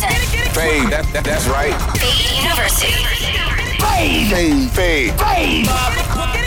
present Fade, that, that, that's right. Fade University. Fade, fade, fade.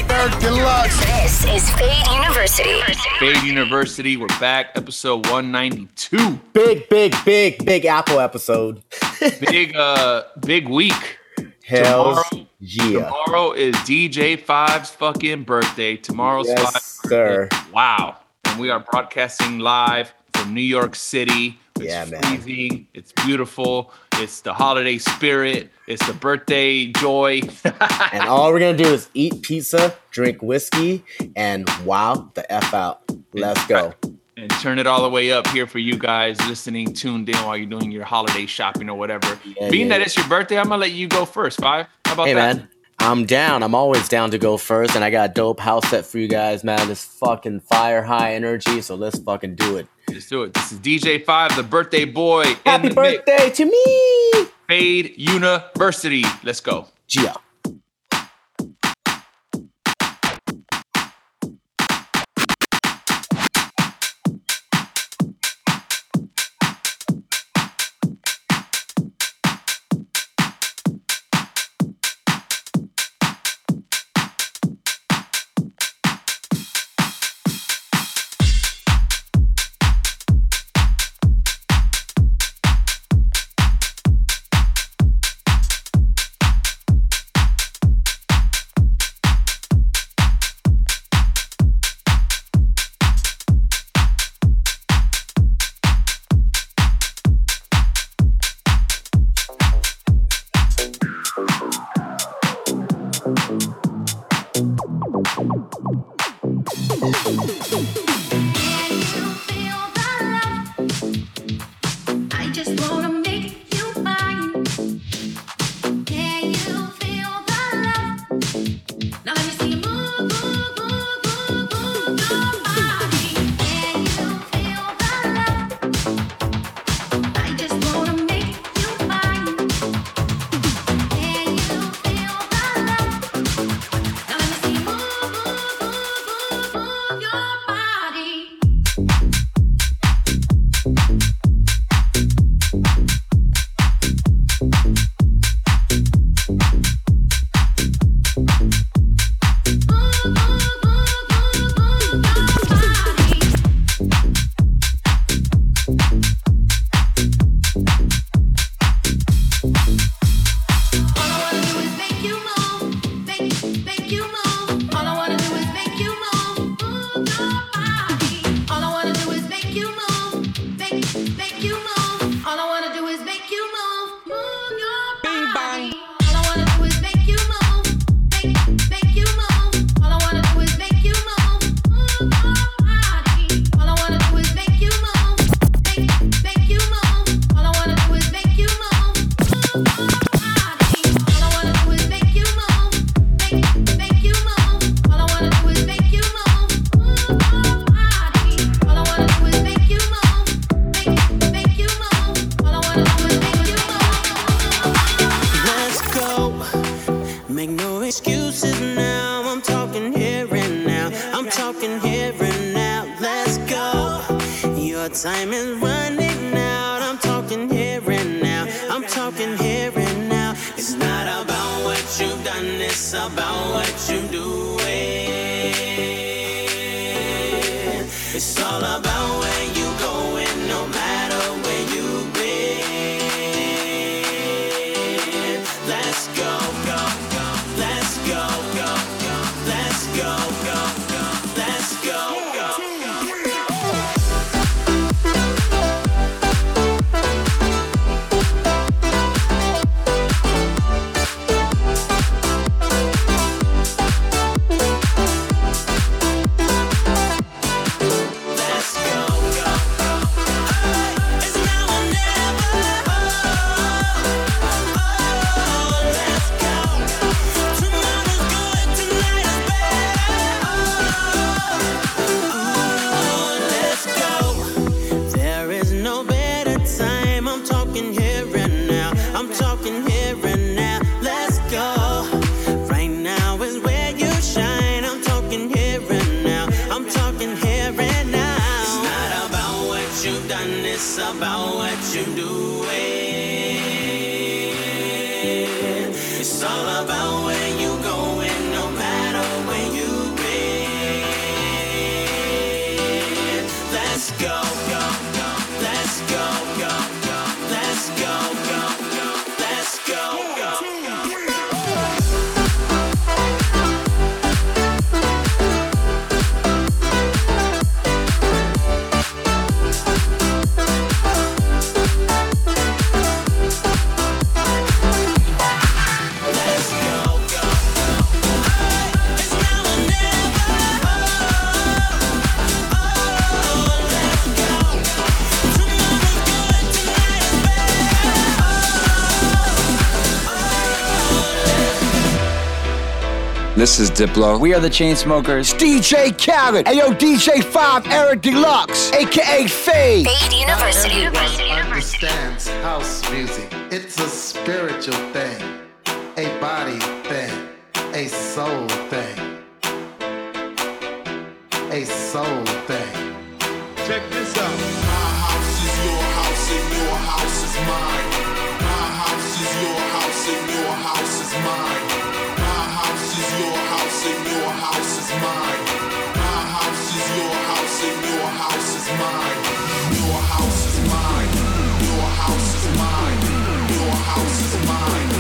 Third deluxe. This is Fade University. Fade University, we're back, episode 192. Big, big, big, big Apple episode. Big uh big week. Hells Tomorrow- yeah. Tomorrow is DJ Five's fucking birthday. Tomorrow's Yes, Five's sir. birthday. Wow. And we are broadcasting live from New York City. It's Yeah, man. freezing. It's beautiful. It's the holiday spirit. It's the birthday joy. And all we're gonna do is eat pizza, drink whiskey, and wow the F out. Let's go. and turn it all the way up here for you guys listening, tuned in while you're doing your holiday shopping or whatever. Yeah, Being yeah. that it's your birthday, I'm gonna let you go first. Five. How about Hey that? man, I'm down. I'm always down to go first, and I got a dope house set for you guys, man. This fucking fire high energy, so let's fucking do it. Let's do it. This is DJ Five, the birthday boy. in Happy the mix. birthday to me! Fade University. Let's go. Gia. This is Diplo. We are the Chainsmokers. DJ Khaled. Hey yo, DJ 5, Eric Deluxe, aka Fade. Fade University. Everyone understands house music. It's a spiritual thing, a body thing, a soul thing. A soul thing. Check this out. My house is your house and your house is mine. My house is your house and your house is mine. My house is your house and your house is mine, your house is mine, your house is mine, your house is mine.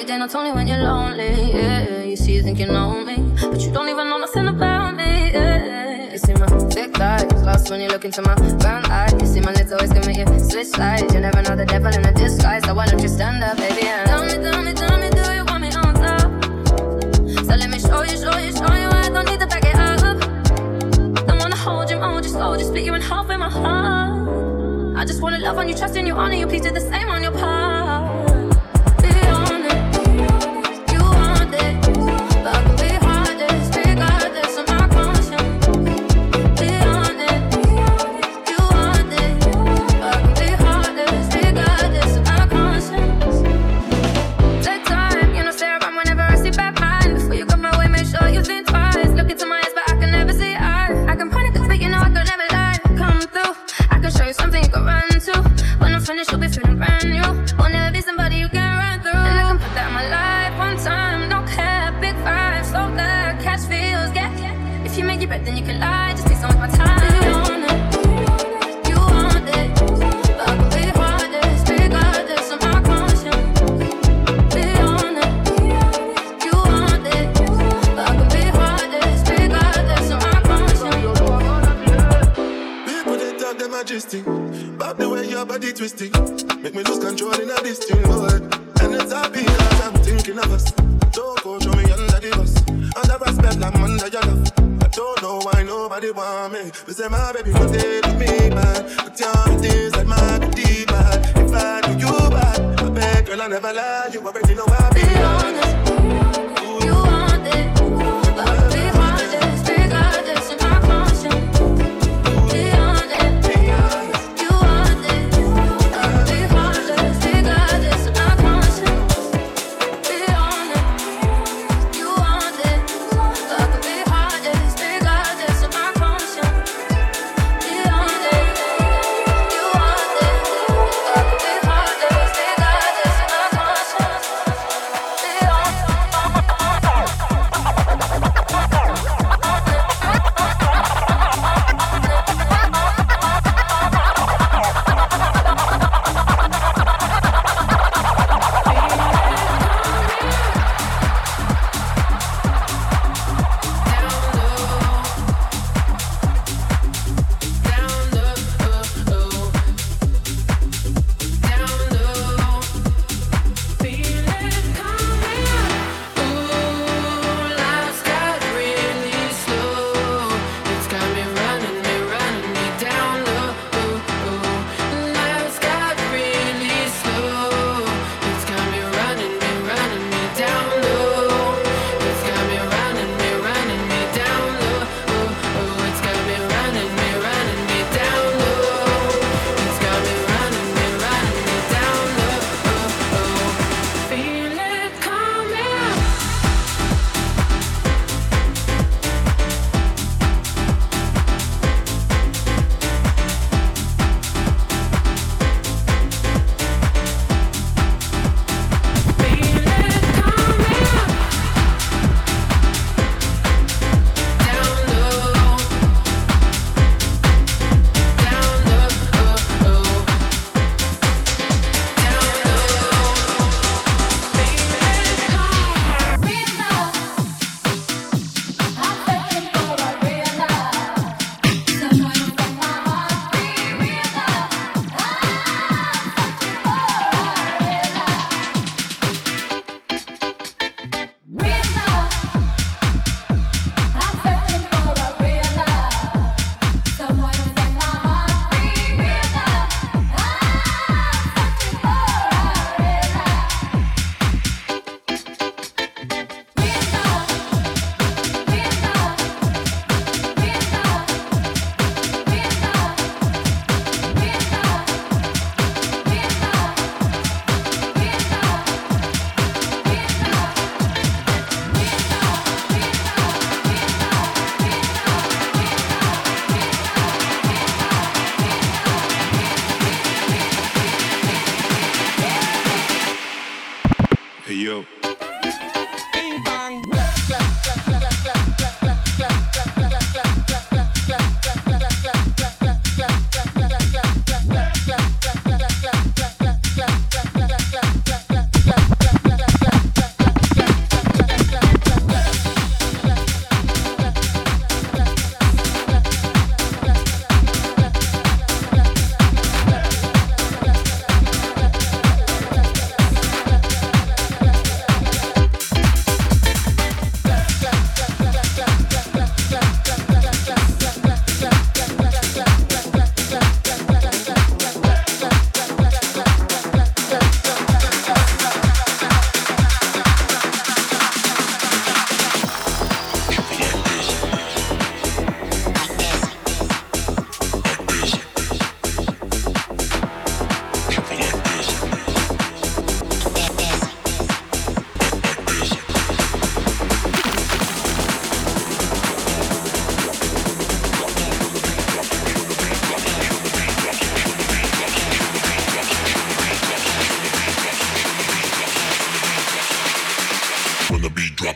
Every day not only when you're lonely, yeah. You see, you think you know me, but you don't even know nothing about me, yeah. You see my thick thighs, lost when you look into my brown eyes. You see my lips always give me make switch sides. You never know the devil in a disguise, so why don't you stand up, baby? And tell me, tell me, tell me, do you want me on top? So let me show you, show you, show you, I don't need to back it up. Don't wanna hold you, hold you slow, just split you in half in my heart. I just wanna love on you, trust in you, honor you, please do the same on your part.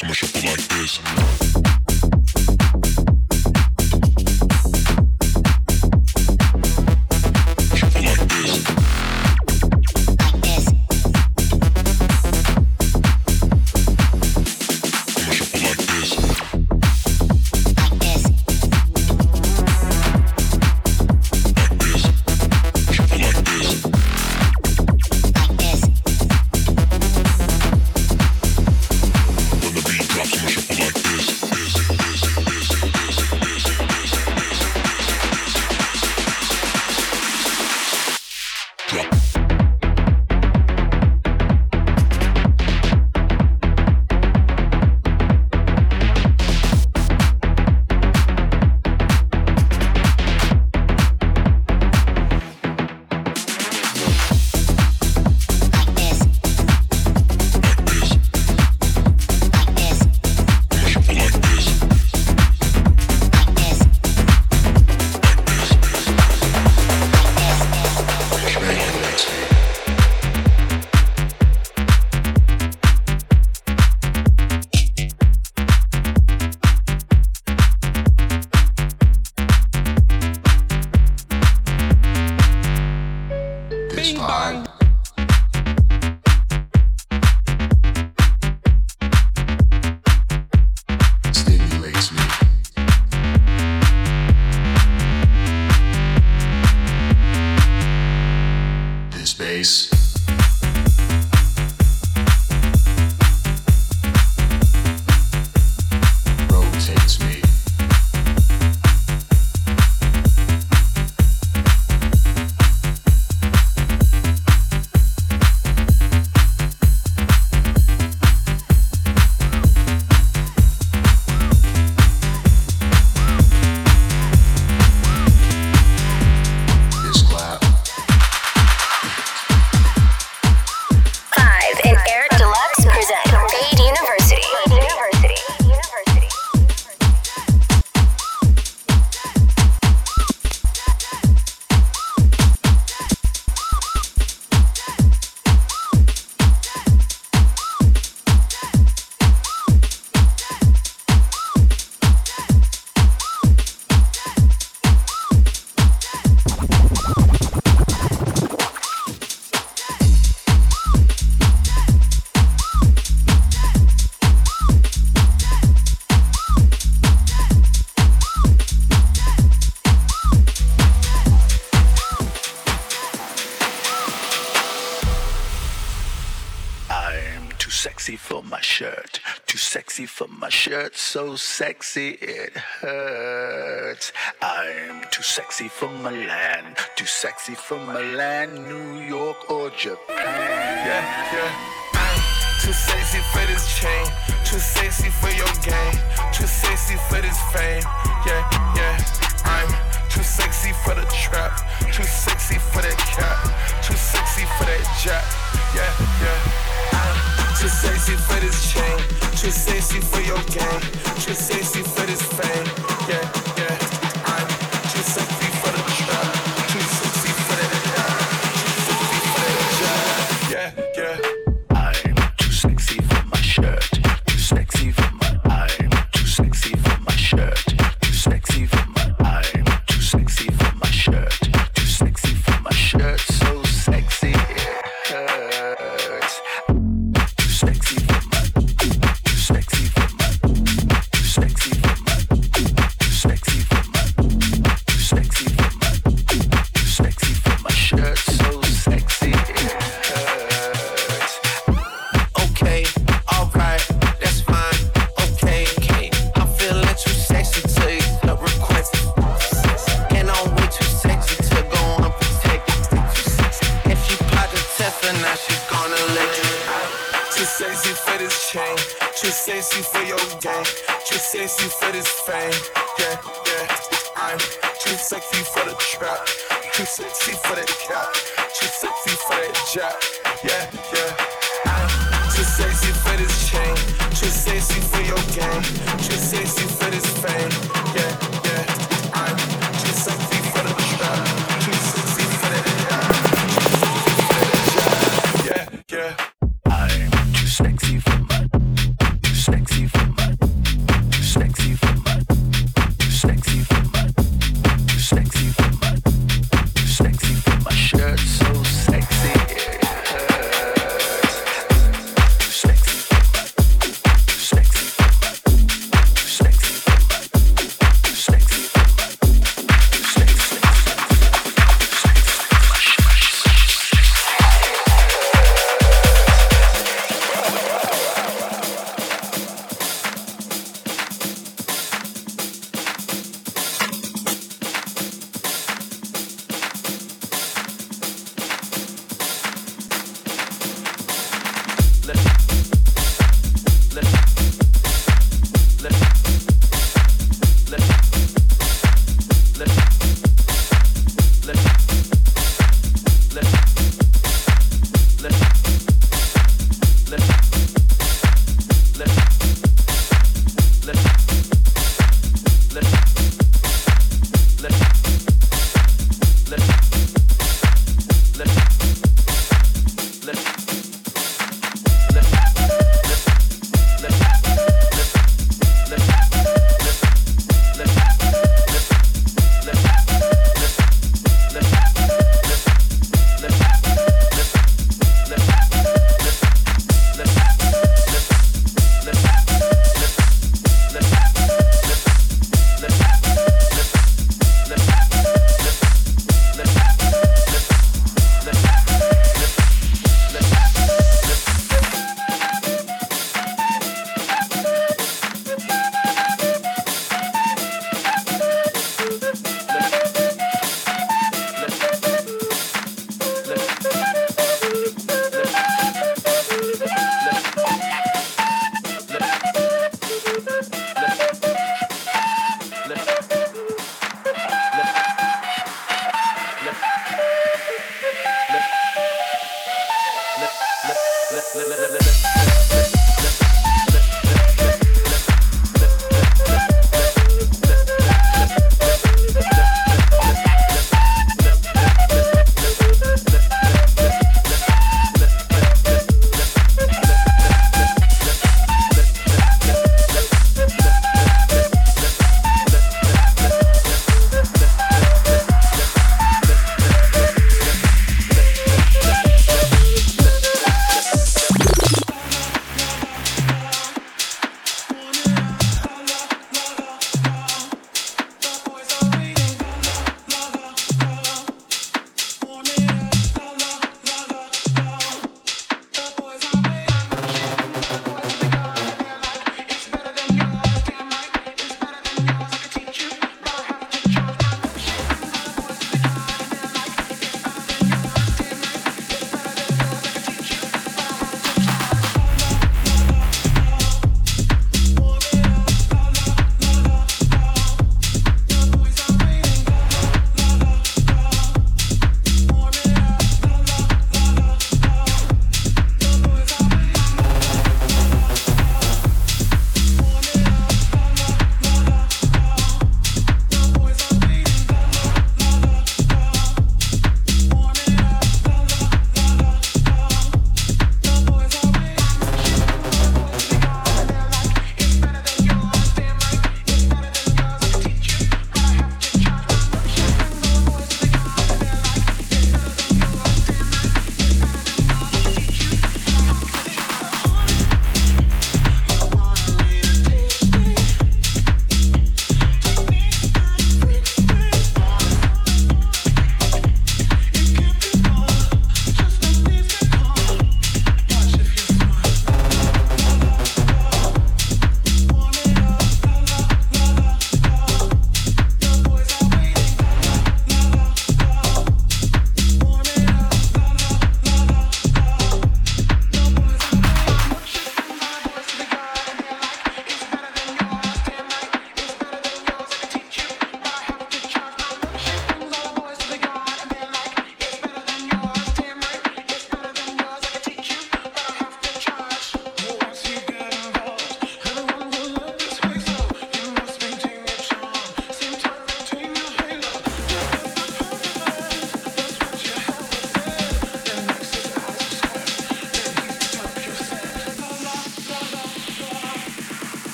I'ma shuffle like this. so sexy it hurts. I'm too sexy for Milan, too sexy for Milan, New York or Japan. Yeah, yeah. I'm too sexy for this chain, too sexy for your game, too sexy for this fame. Yeah, yeah. I'm too sexy for the trap, too sexy for that cap, too sexy for that jack. Yeah, yeah. I'm too sexy for this chain. Just say she for your game. Just say she for this fame.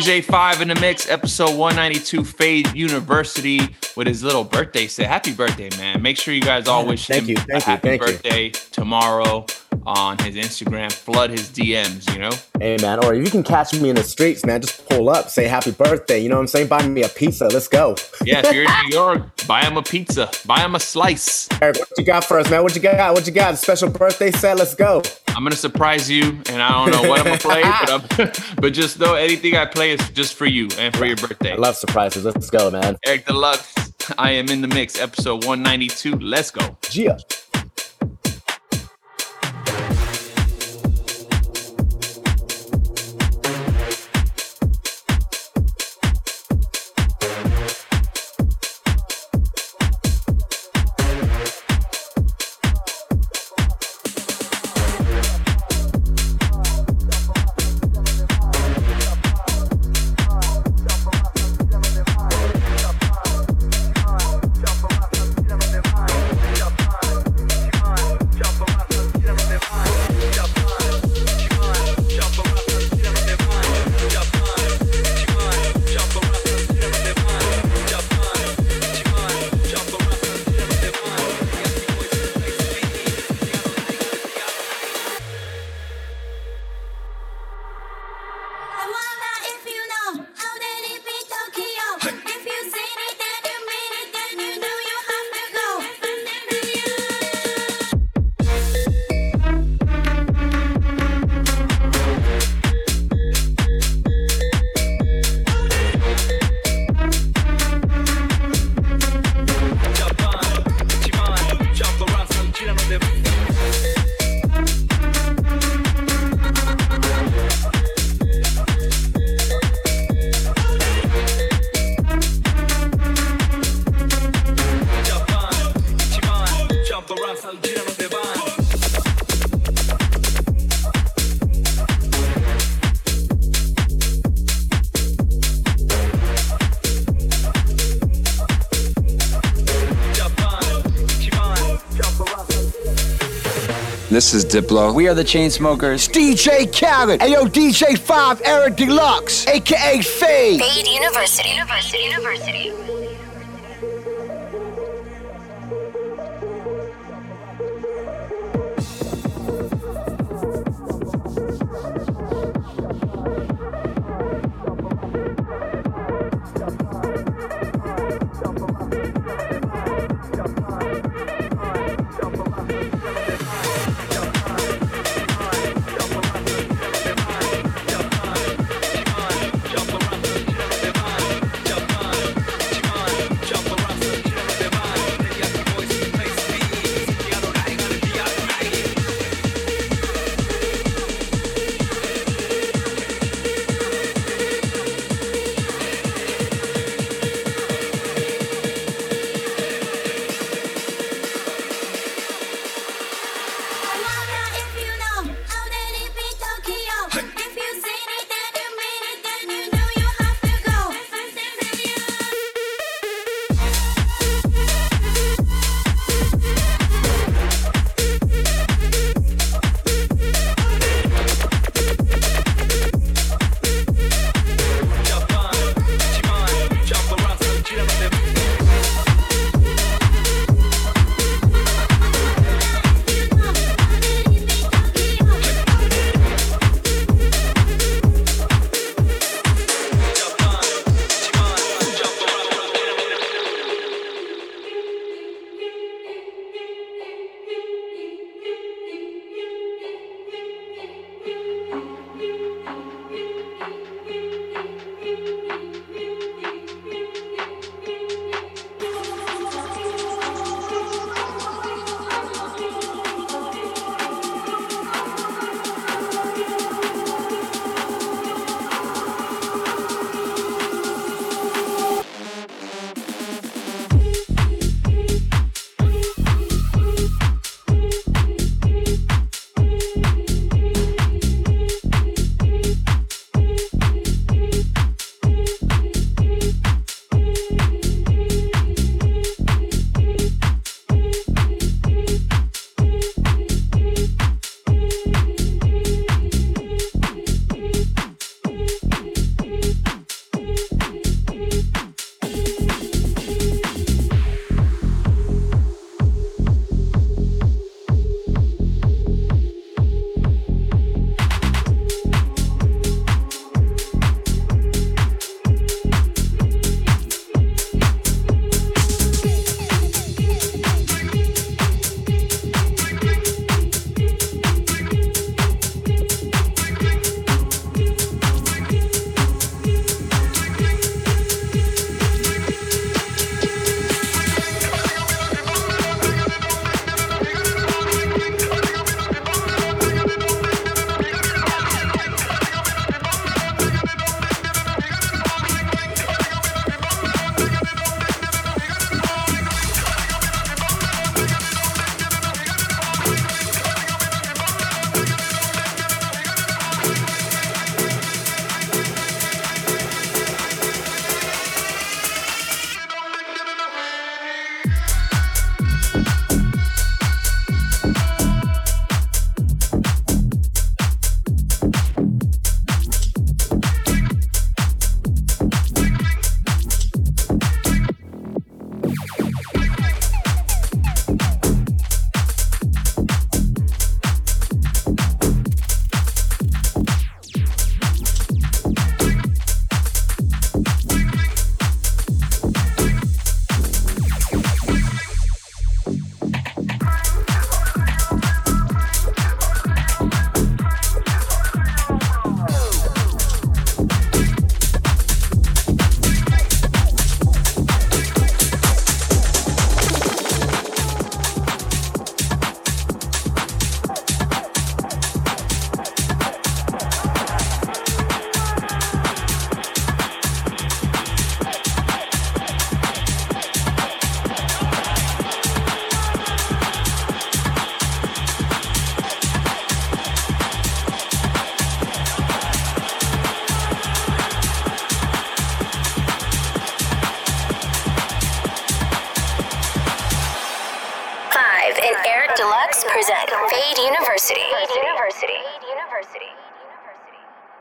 DJ Five in the mix, episode 192, Fade University, with his little birthday set. Happy birthday, man! Make sure you guys all wish Thank him you, a thank you, happy thank you. birthday tomorrow on his Instagram. Flood his DMs, you know. Hey man, or if you can catch me in the streets, man, just pull up, say happy birthday. You know what I'm saying? Buy me a pizza. Let's go. Yeah, if you're in New York, buy him a pizza, buy him a slice. Eric, what you got for us, man? What you got? What you got? A Special birthday set. Let's go. I'm gonna surprise you, and I don't know what I'm gonna play, but, I'm, but just know anything I play is just for you and for your birthday. I love surprises. Let's go, man. Eric Deluxe, I am in the mix, episode 192. Let's go. Gia. This is Diplo. We are the Chainsmokers. DJ Khaled. Ayo, DJ 5 Eric Deluxe, aka Fade. Fade University. University. University.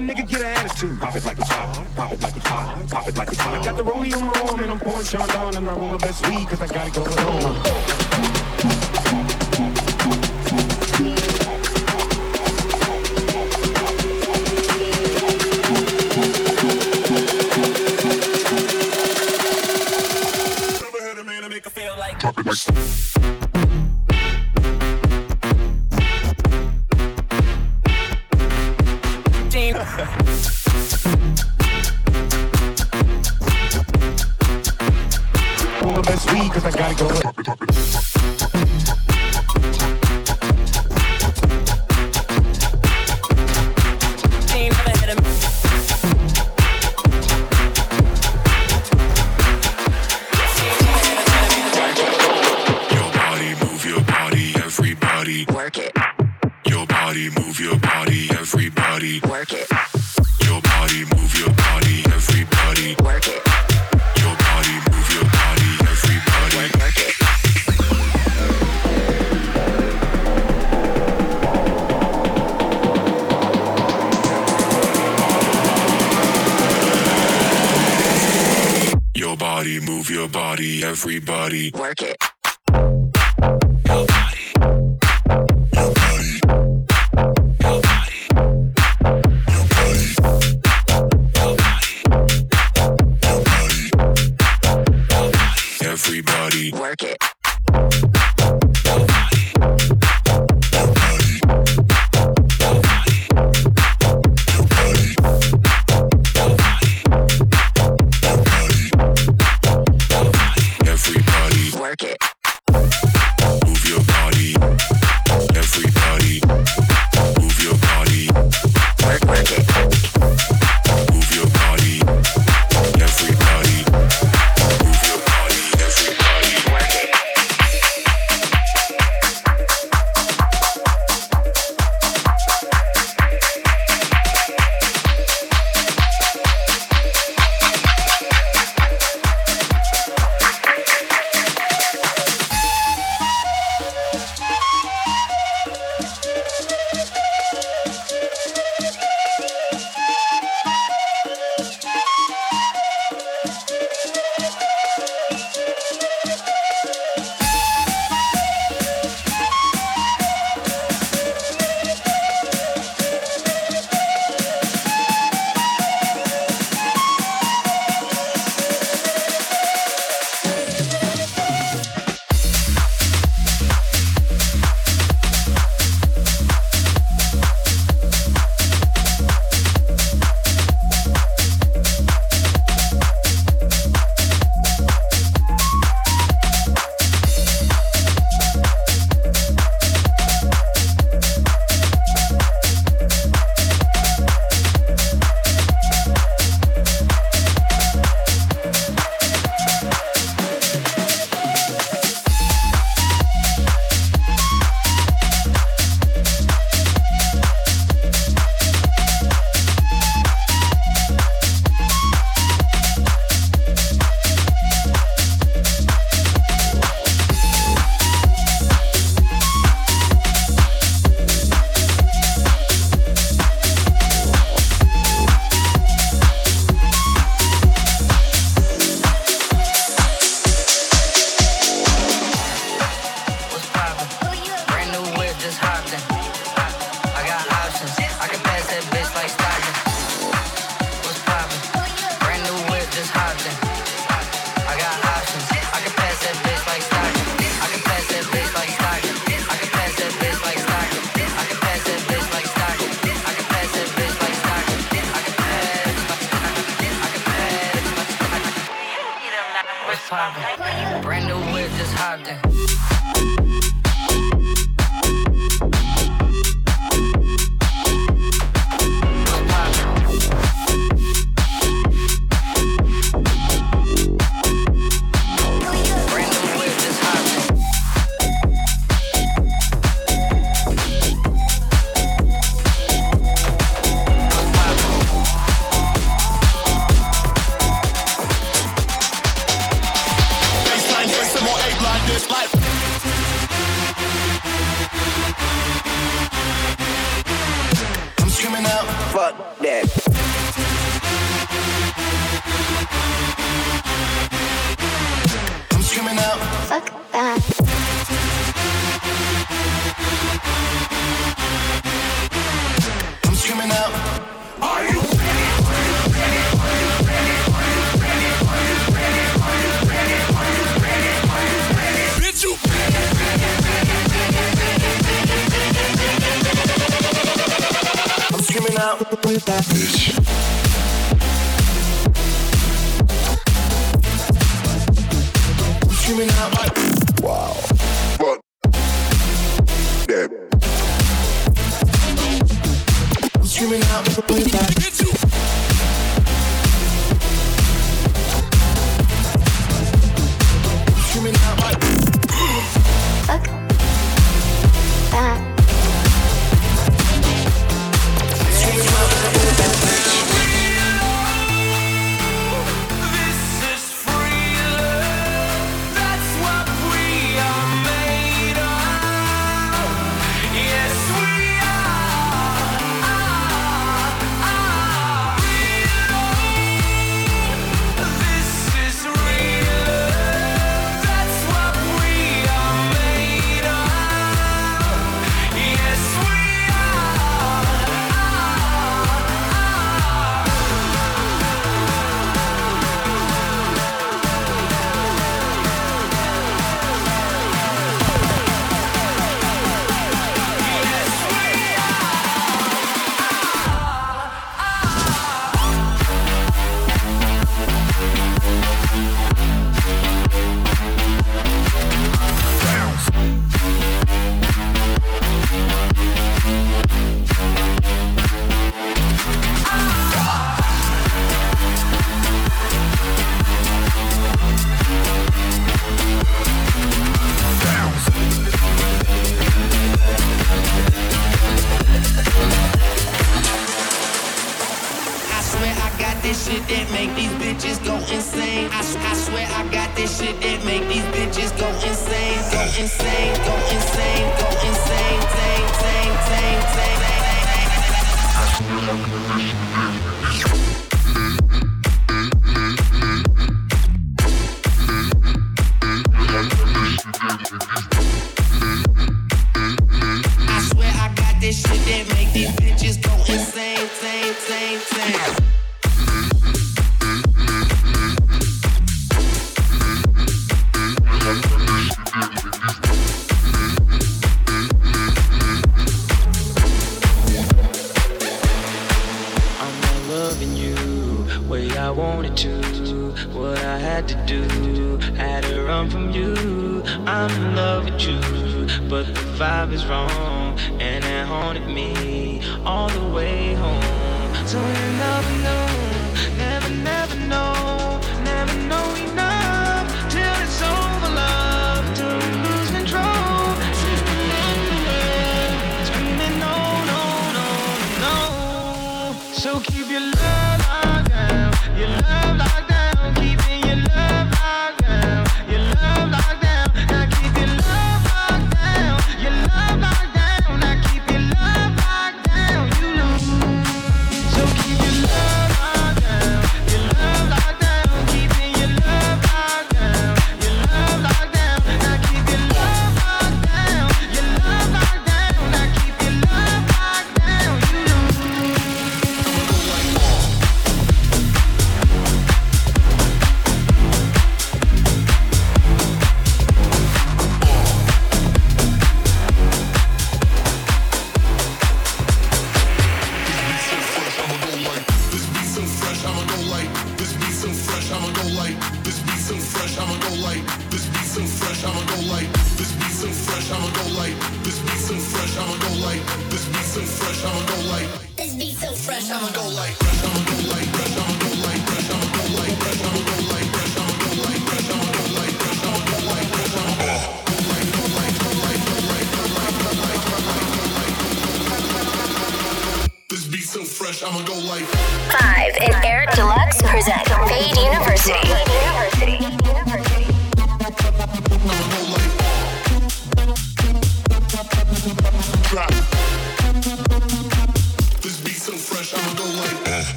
a nigga get an attitude, pop it like it's hot. Pop it like it's hot. Pop it like it's hot. I got the rollie on my arm and I'm pouring Chandon and I roll the best weed cause I got it going on. Drop it like body, move your body, everybody. Work it. Your body, move your body, everybody. Work it. Your body, move your body, everybody. Work it. Your body, move your body, everybody. Work it.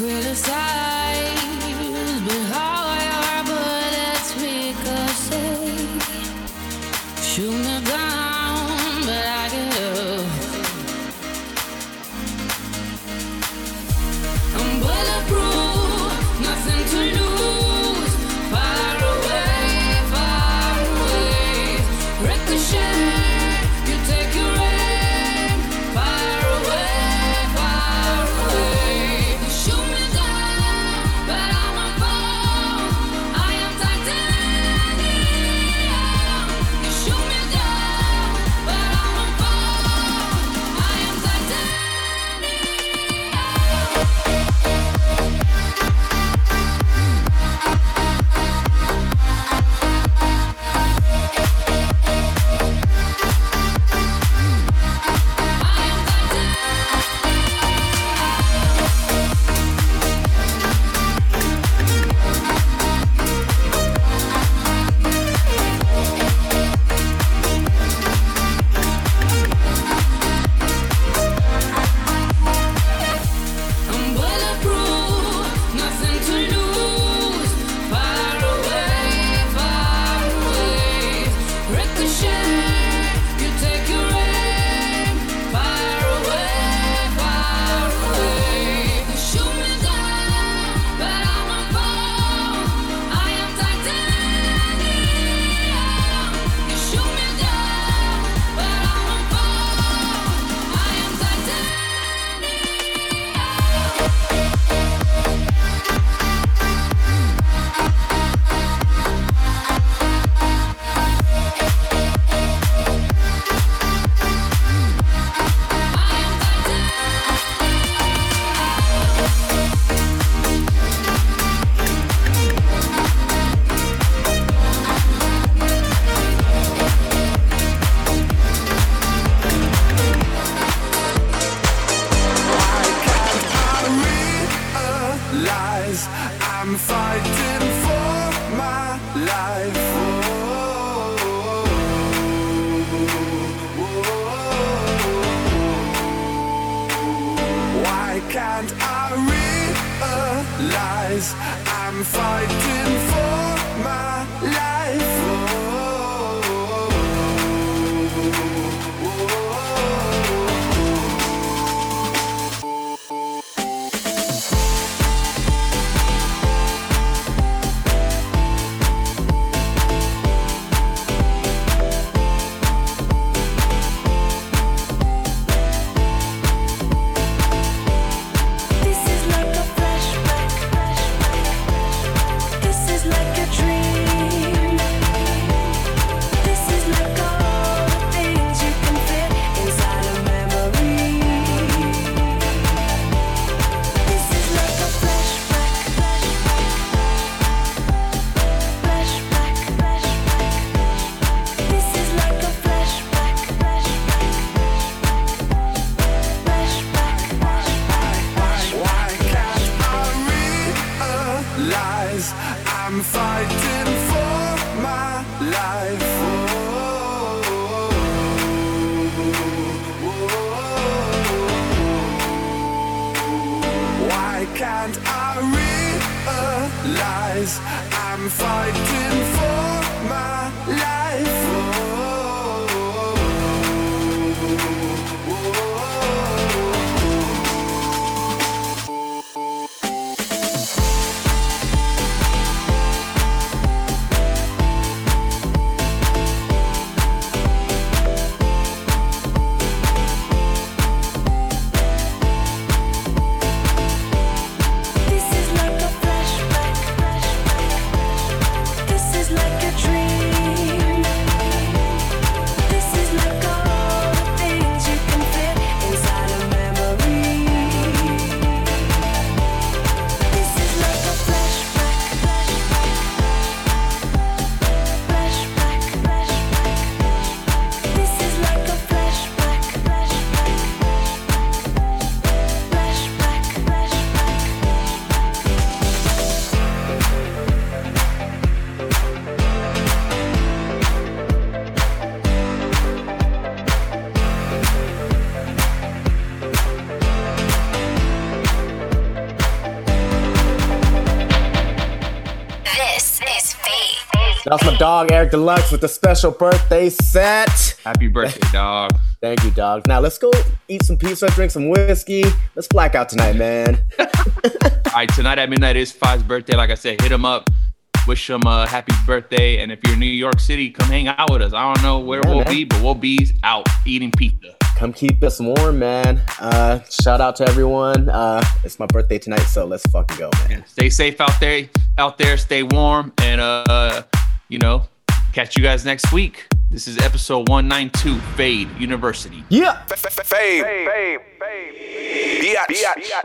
Criticize, dog Eric Deluxe with a special birthday set. Happy birthday, dog. Thank you, dog. Now let's go eat some pizza, drink some whiskey. Let's black out tonight, man. All right, tonight at midnight is Five's birthday. Like I said, hit him up, wish him a happy birthday. And if you're in New York City, come hang out with us. I don't know where Yeah, we'll man. be, but we'll be out eating pizza. Come keep us warm, man. Uh, shout out to everyone. Uh, it's my birthday tonight, so let's fucking go, man. Stay safe out there, out there. Stay warm, and uh, you know, catch you guys next week. This is episode 192, Fade University. Yeah. Fade. Fade. Fade. Biatch.